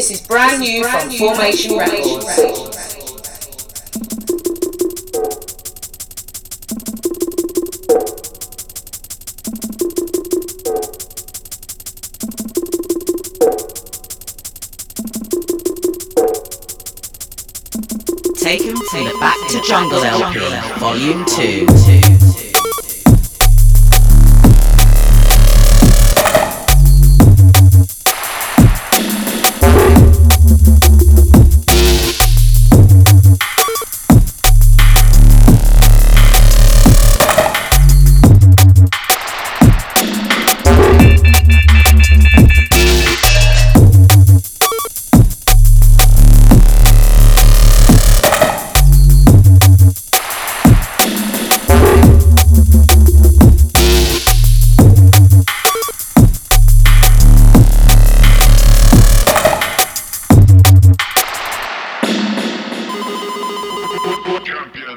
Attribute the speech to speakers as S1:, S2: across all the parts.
S1: This is brand new from Formation Records.
S2: Taken from the Back to Jungle LP, Volume 2.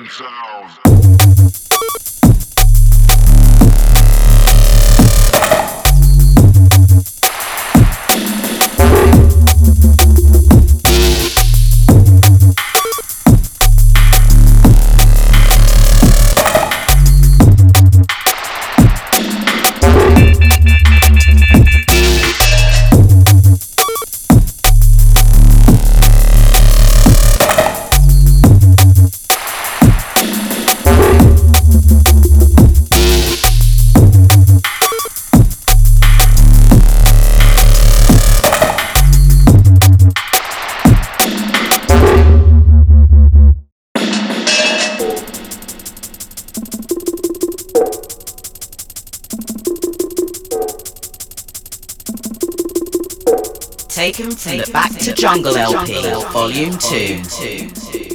S3: Champion
S2: Taken from the Back to Jungle LP, Volume 2.